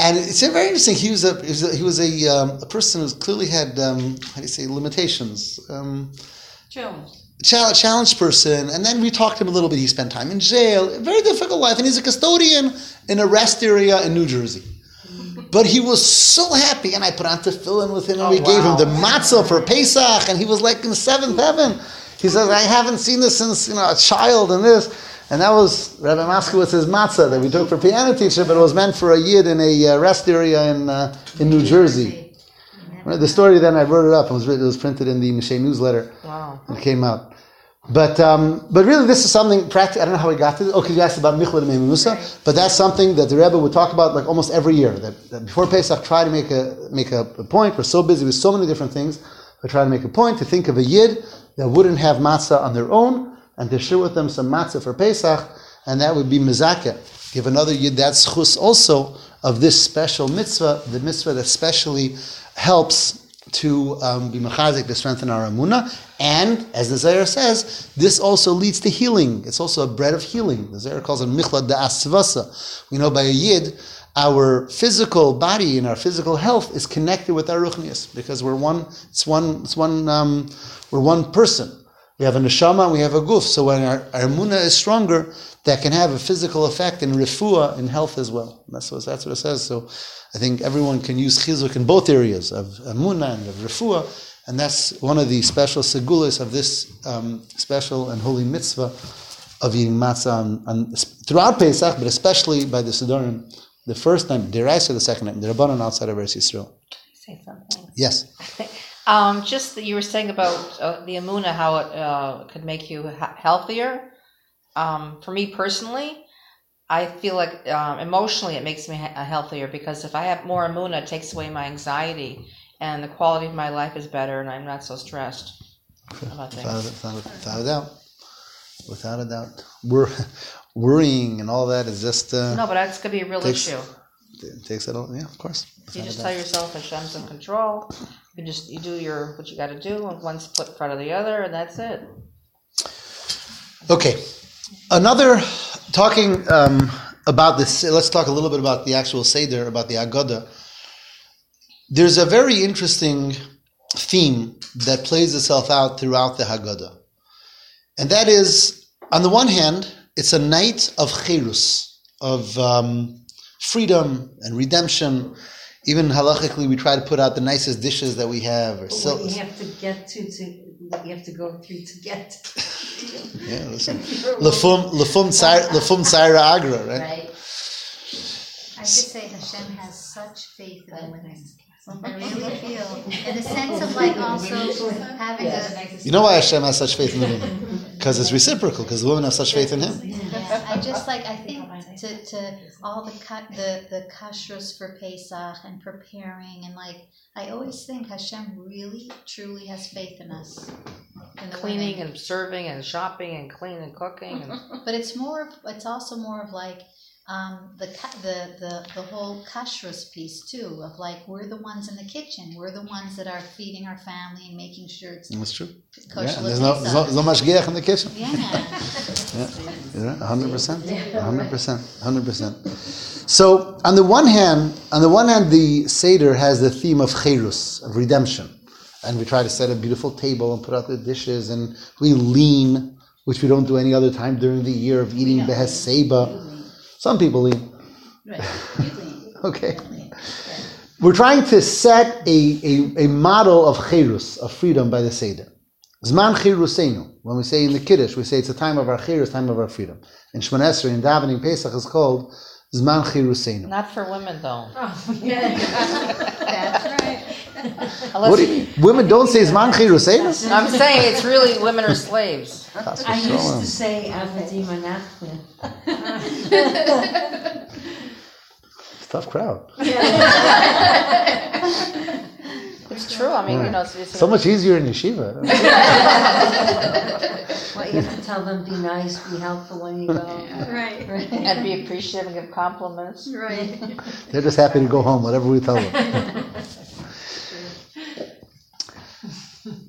And it's very interesting. He was a he was a, he was a, um, a person who clearly had um, how do you say limitations. Um, Jones. challenge, challenged person, and then we talked to him a little bit. He spent time in jail, a very difficult life, and he's a custodian in a rest area in New Jersey. But he was so happy, and I put on tefillin with him, and Oh, we gave him the matzah for Pesach, and he was like in the seventh heaven. He says, "I haven't seen this since you know a child," and this, and that was Rabbi Moskowitz's matzah that we took for piano teacher, but it was meant for a yid in a uh, rest area in uh, in New Jersey. The story then I wrote it up and was it was printed in the Mishay newsletter. Wow. It came out. But um, but really, this is something practical. I don't know how we got to this. Okay, you asked about Michla and Musa, but that's something that the Rebbe would talk about like almost every year. That, that before Pesach, try to make a make a, a point. We're so busy with so many different things. We try to make a point to think of a yid that wouldn't have matzah on their own, and to share with them some matzah for Pesach, and that would be mizakeh. Give another yid that schus also of this special mitzvah, the mitzvah that specially helps to um, be mechazik, to strengthen our amuna. And as the Zohar says, this also leads to healing. It's also a bread of healing. The Zohar calls it michla da asvasa. We know by a yid, our physical body and our physical health is connected with our ruchnius because we're one. It's one. It's one. Um, we're one person. We have a neshama and we have a guf. So when our, our amuna is stronger, that can have a physical effect in refuah, in health as well. And that's what, that's what it says. So I think everyone can use chizuk in both areas of amuna and of refuah. And that's one of the special segulas of this um, special and holy mitzvah of eating matzah on, on, throughout Pesach, but especially by the Siddurim, the first time, Deraisa the second time, the Rabbanon outside of Eretz Yisrael. Say something. Yes. Um, just that you were saying about uh, the amuna, how it uh, could make you ha- healthier. Um, for me personally, I feel like um, emotionally it makes me ha- healthier because if I have more amuna, it takes away my anxiety and the quality of my life is better and I'm not so stressed about Without, things. without, without a doubt. Without a doubt. Wor- worrying and all that is just. Uh, No, but that's gonna be a real Takes- issue. it takes it all. Yeah, of course. You just tell yourself Hashem's in control. You just you do your what you got to do, and one's put in front of the other, and that's it. Okay. Another talking um, about this. Let's talk a little bit about the actual seder, about the Agada. There's a very interesting theme that plays itself out throughout the Haggadah, and that is, on the one hand, it's a night of cherus, of um, freedom and redemption. Even halachically, we try to put out the nicest dishes that we have, or But sil- what you have to get to, to, what you have to go through to get. yeah, listen, lefum lefum tzaira lefum tzaira agra, right? Right? I just say Hashem has such faith in the women. I really feel, in the sense of like also having a, You know why Hashem has such faith in the women? Because it's reciprocal. Because the women have such faith in Him. Yeah, I just like, I think to, to all the cut, the, the kashrus for Pesach and preparing and like, I always think Hashem really, truly has faith in us. in the Cleaning women. and serving and shopping and cleaning and cooking and But it's more, of- it's also more of like, um, the, the, the, the whole kashrus piece too, of like, we're the ones in the kitchen, we're the ones that are feeding our family and making sure it's That's true. Yeah, there's no, there's no, there's no mashgiach in the kitchen. Yeah. Yeah, hundred percent, hundred percent, hundred percent. So on the one hand, on the one hand, the seder has the theme of cherus, of redemption, and we try to set a beautiful table and put out the dishes, and we lean, which we don't do any other time during the year of eating behes seba. Some people lean. Right. Okay. We're trying to set a, a, a model of cherus, of freedom by the Seder. Zman cherusenu. When we say in the Kiddush, we say it's a time of our cherus, time of our freedom. In Shemon Esrei, in davening Pesach, is called Zman cherusenu. not for women though. Oh, That's right. What do you, women don't say Zman cherusenu? I'm saying it's really women are slaves. I used to say Avadim Anachnu. Tough crowd. It's true. I mean, you know, it's, it's So much easier in yeshiva. What, you have to tell them, be nice, be helpful when you go. Right. and be appreciative and give compliments. Right. They're just happy to go home, whatever we tell them.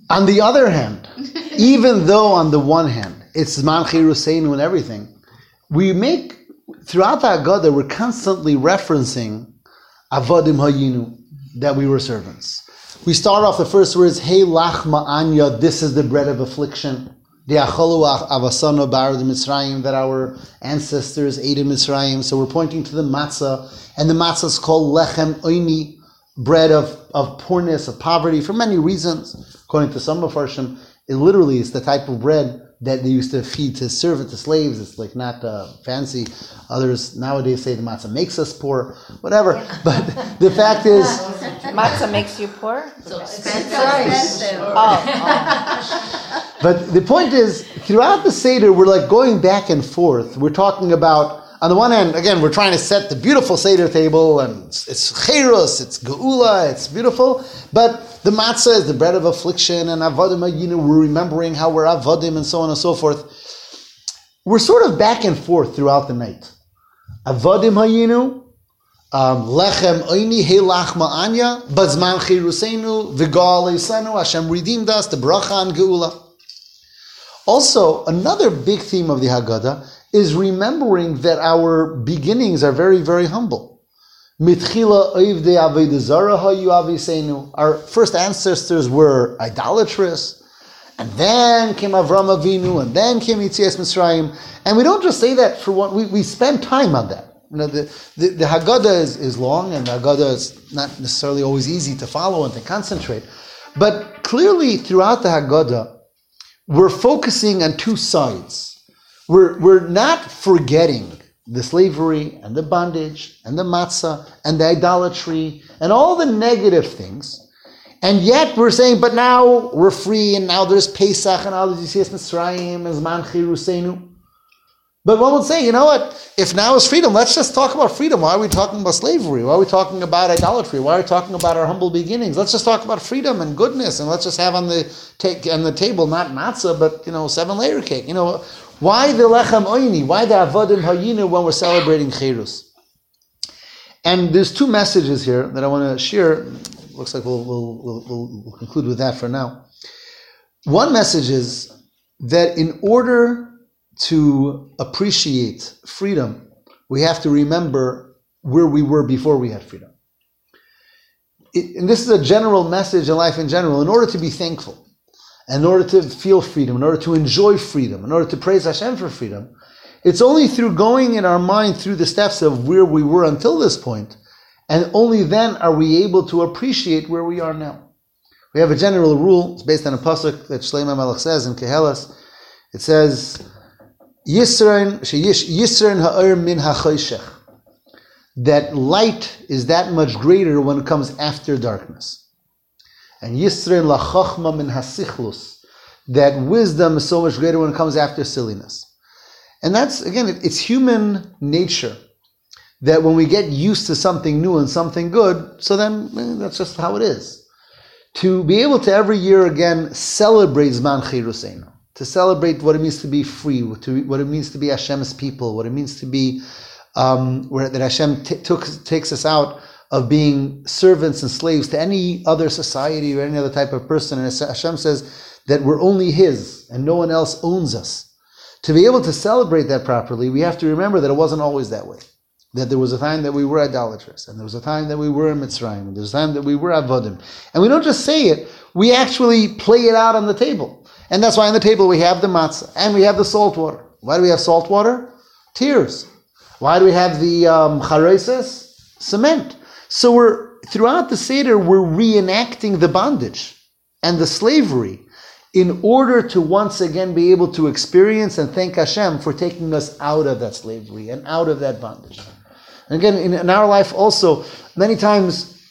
on the other hand, even though on the one hand it's Zman Chiruseinu and everything, we make throughout the Haggadah we're constantly referencing Avodim Hayinu that we were servants. We start off the first words, Hey Lachma Anya, this is the bread of affliction. The Achalu Avasano Bar the Mitzrayim that our ancestors ate in Mitzrayim. So we're pointing to the matzah, and the matzah is called Lechem Oini, bread of, of poorness, of poverty, for many reasons. According to some of Farshim, it literally is the type of bread that they used to feed to servant to slaves. It's like not uh, fancy. Others nowadays say the matzah makes us poor, whatever. But the fact is, Matzah makes you poor. So Expensive. Oh, oh. But the point is, throughout the Seder, we're like going back and forth. We're talking about, on the one hand, again, we're trying to set the beautiful Seder table, and it's, Cheros, it's Geula, it's beautiful. But the matzah is the bread of affliction, and Avodim, you know, we're remembering how we're Avodim, and so on and so forth. We're sort of back and forth throughout the night. Avodim hayinu, um, lechem oini he lachma anya, bazman chirusenu, v'gal esenu, Hashem redeemed us, the bracha and geula. Also, another big theme of the Haggadah is remembering that our beginnings are very, very humble. Our first ancestors were idolatrous, and then came Avram Avinu, and then came Yitzias Mitzrayim. And we don't just say that for one, we, we spend time on that. You know, the, the, the Haggadah is, is long, and the Haggadah is not necessarily always easy to follow and to concentrate. But clearly, throughout the Haggadah, we're focusing on two sides. We're, we're not forgetting the slavery and the bondage and the matzah and the idolatry and all the negative things. And yet we're saying, but now we're free and now there's Pesach and now there's Yitzias Mitzrayim and Zman Chirusenu. But one would say, you know what? If now is freedom, let's just talk about freedom. Why are we talking about slavery? Why are we talking about idolatry? Why are we talking about our humble beginnings? Let's just talk about freedom and goodness, and let's just have on the take on the table not matzah, but you know seven layer cake. You know why the lechem oini? Why the avodim hayinu when we're celebrating cherus? And there's two messages here that I want to share. Looks like we'll, we'll, we'll, we'll conclude with that for now. One message is that in order to appreciate freedom, we have to remember where we were before we had freedom. It, and this is a general message in life in general. In order to be thankful, in order to feel freedom, in order to enjoy freedom, in order to praise Hashem for freedom, it's only through going in our mind through the steps of where we were until this point And only then are we able to appreciate where we are now. We have a general rule, it's based on a pasuk that Shlomo Melech says in Koheles. It says, Yisrain, Yisrain ha'er min ha'choshech. That light is that much greater when it comes after darkness. And Yisrain la'chachma min ha'sichlus. That wisdom is so much greater when it comes after silliness. And that's, again, it's human nature that when we get used to something new and something good, so then eh, that's just how it is to be able to every year again celebrate Zman Chiruseinu, to celebrate what it means to be free, to, what it means to be Hashem's people, what it means to be um, where that Hashem t- took, takes us out of being servants and slaves to any other society or any other type of person. And Hashem says that we're only His and no one else owns us. To be able to celebrate that properly, we have to remember that it wasn't always that way that there was a time that we were idolatrous, and there was a time that we were in Mitzrayim, and there was a time that we were Avodim. And we don't just say it, we actually play it out on the table. And that's why on the table we have the matzah, and we have the salt water. Why do we have salt water? Tears. Why do we have the um, Cement. So we're, throughout the Seder, we're reenacting the bondage and the slavery in order to once again be able to experience and thank Hashem for taking us out of that slavery and out of that bondage. And again, in, in our life also, many times,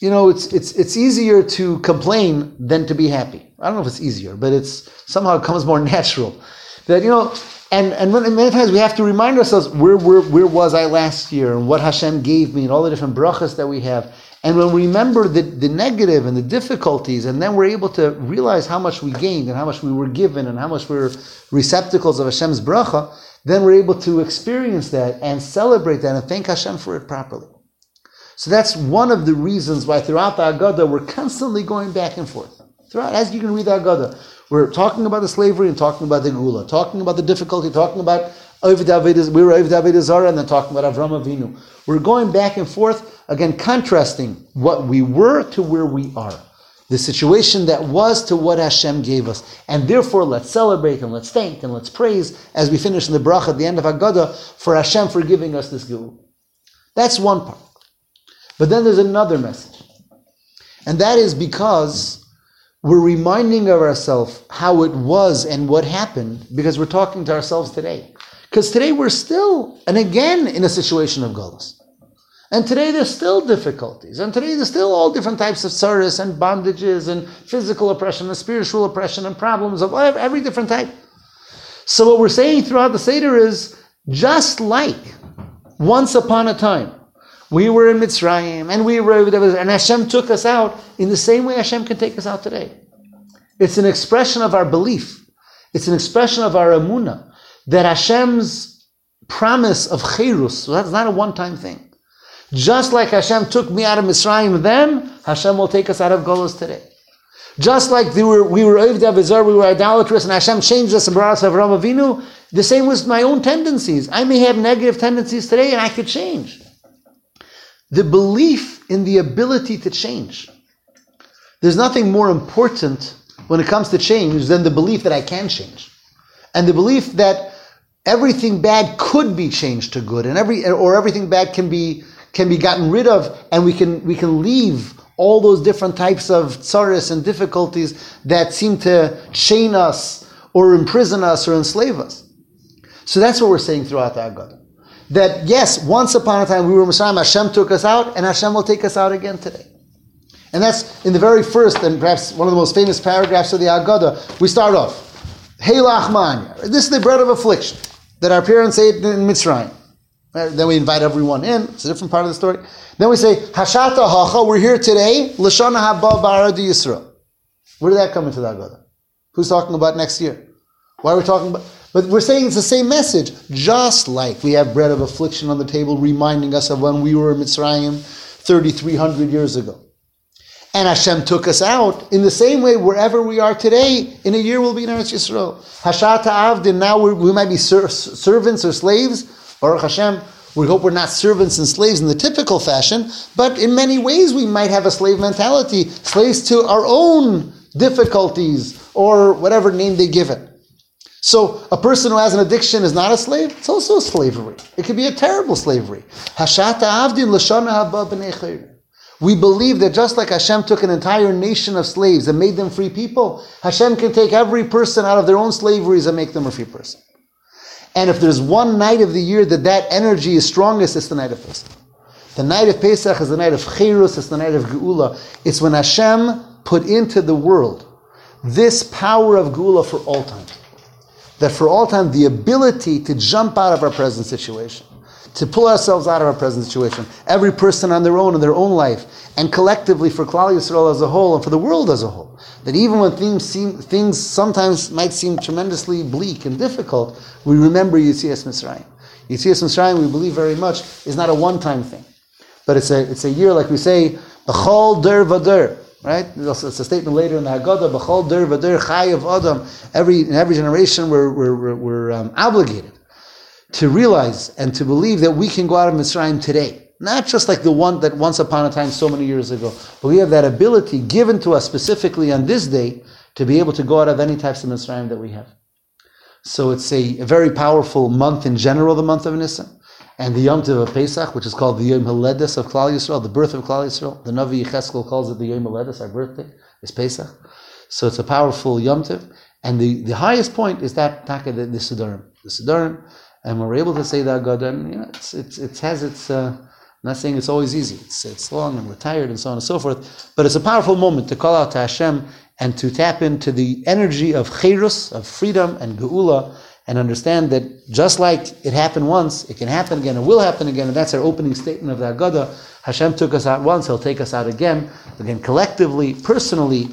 you know, it's, it's, it's easier to complain than to be happy. I don't know if it's easier, but it's somehow it comes more natural. That, you know, and, and many times we have to remind ourselves where, where, where was I last year and what Hashem gave me and all the different brachas that we have. And when we remember the, the negative and the difficulties, and then we're able to realize how much we gained and how much we were given and how much we we're receptacles of Hashem's bracha, then we're able to experience that and celebrate that and thank Hashem for it properly. So that's one of the reasons why throughout the Agada we're constantly going back and forth. Throughout, as you can read the Agada, we're talking about the slavery and talking about the Gula, talking about the difficulty, talking about Ovid were Ovid David Zara, and then talking about Avram Avinu. We're going back and forth, again, contrasting what we were to where we are the situation that was to what Hashem gave us. And therefore, let's celebrate and let's thank and let's praise as we finish in the bracha at the end of Haggadah for Hashem for giving us this Gul. That's one part. But then there's another message. And that is because we're reminding of ourselves how it was and what happened because we're talking to ourselves today. Because today we're still, and again, in a situation of Golos. And today there's still difficulties. And today there's still all different types of service and bondages and physical oppression and spiritual oppression and problems of every different type. So what we're saying throughout the Seder is just like once upon a time we were in Mitzrayim and we were and Hashem took us out in the same way Hashem can take us out today. It's an expression of our belief. It's an expression of our emuna that Hashem's promise of cherus, so that's not a one-time thing. Just like Hashem took me out of Mitzrayim then, Hashem will take us out of Golos today. Just like we were we were Avizar, we were idolatrous, and Hashem changed us and brought us Avram Avinu, the same with my own tendencies. I may have negative tendencies today, and I could change. The belief in the ability to change. There's nothing more important when it comes to change than the belief that I can change. And the belief that everything bad could be changed to good, and every or everything bad can be can be gotten rid of, and we can we can leave all those different types of tsaris and difficulties that seem to chain us or imprison us or enslave us. So that's what we're saying throughout the Agada. That yes, once upon a time we were Mitzrayim, Hashem took us out, and Hashem will take us out again today. And that's in the very first and perhaps one of the most famous paragraphs of the Agada. We start off, Hey Lachmanya. This is the bread of affliction that our parents ate in Mitzrayim. Uh, then we invite everyone in. It's a different part of the story. Then we say, Hashata Hacha, we're here today. Lashana Haba Barad Yisrael. Where did that come into the Agada? Who's talking about next year? Why are we talking about? But we're saying it's the same message. Just like we have bread of affliction on the table reminding us of when we were in Mitzrayim 3,300 years ago. And Hashem took us out. In the same way, wherever we are today, in a year we'll be in Eretz Yisrael. Hashata Avdin, now we might be ser- servants or slaves Baruch Hashem, we hope we're not servants and slaves in the typical fashion, but in many ways we might have a slave mentality, slaves to our own difficulties or whatever name they give it. So a person who has an addiction is not a slave. It's also slavery. It could be a terrible slavery. We believe that just like Hashem took an entire nation of slaves and made them free people, Hashem can take every person out of their own slaveries and make them a free person. And if there's one night of the year that that energy is strongest, it's the night of Pesach. The night of Pesach is the night of Cherus, it's the night of Geula. It's when Hashem put into the world this power of Geula for all time. That for all time, the ability to jump out of our present situation, to pull ourselves out of our present situation, every person on their own in their own life, and collectively for Klal Yisrael as a whole and for the world as a whole. That even when things seem, things sometimes might seem tremendously bleak and difficult, we remember Yitzias Mitzrayim. Yitzias Mitzrayim, we believe very much, is not a one-time thing, but it's a it's a year like we say, B'chol der vader. Right? It's a statement later in the Haggadah, B'chol der chayav adam. Every in every generation, we're we're, we're, we're um, obligated to realize and to believe that we can go out of Mitzrayim today. Not just like the one that once upon a time, so many years ago, but we have that ability given to us specifically on this day to be able to go out of any types of Mitzrayim that we have. So it's a, a very powerful month in general, the month of Nisan. And the Yom Tov of Pesach, which is called the Yom Haledes of Klal Yisrael, the birth of Klal Yisrael. The Navi Yecheskel calls it the Yom Haledes, our birthday, is Pesach. So it's a powerful Yom Tov. And the, the highest point is that Taka, the, the Siddharim. The Siddharim, and we're able to say that God, and you know, it's, it's, it has its, uh, I'm not saying it's always easy. It's, it's long and we're tired and so on and so forth. But it's a powerful moment to call out to Hashem and to tap into the energy of Cherus, of freedom and Geula, and understand that just like it happened once, it can happen again, it will happen again, and that's our opening statement of the Haggadah. Hashem took us out once, He'll take us out again, again collectively, personally,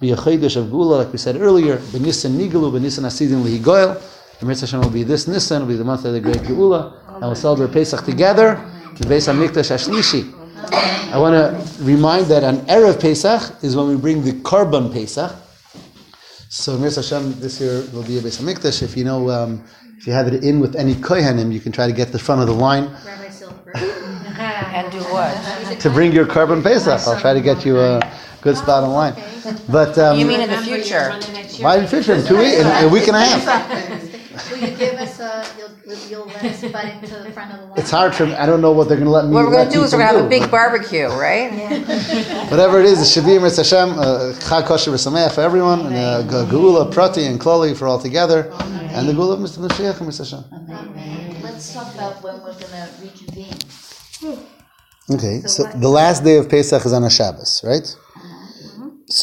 be a Chodesh of Geula, like we said earlier, Benisan Nigalu, Benisan Asidin Lihigoyel. The Mitzvah Hashem will be this Nisan, will be the month of the Great Geula, and we'll celebrate Pesach together, the Beis HaMikdash Ashlishi. I want to remind that on Erev Pesach is when we bring the Korban Pesach. So Mir Hashem this year will be a Beis Hamikdash. If you know, um, if you have it in with any kohanim, you can try to get the front of the line Rabbi Silver. And do what? to bring your Korban Pesach. I'll try to get you a good spot in line. But um, You mean in the future? why in the future? In two weeks, in a week and a half. Will you give us a, you'll, you'll let us butt into the front of the line? It's hard for me. I don't know what they're going to let me. What we're gonna do is we're gonna have a big barbecue, right? Whatever it is, it should be Mir Hashem, uh, Chag Kosher V'Sameach for everyone, and uh, Ge- Prati and Kloli for all together, and the Geula of Mr. Mashiach and Mir Hashem. Let's talk about when we're gonna reconvene. Okay, so the last day of Pesach is on a Shabbos, right?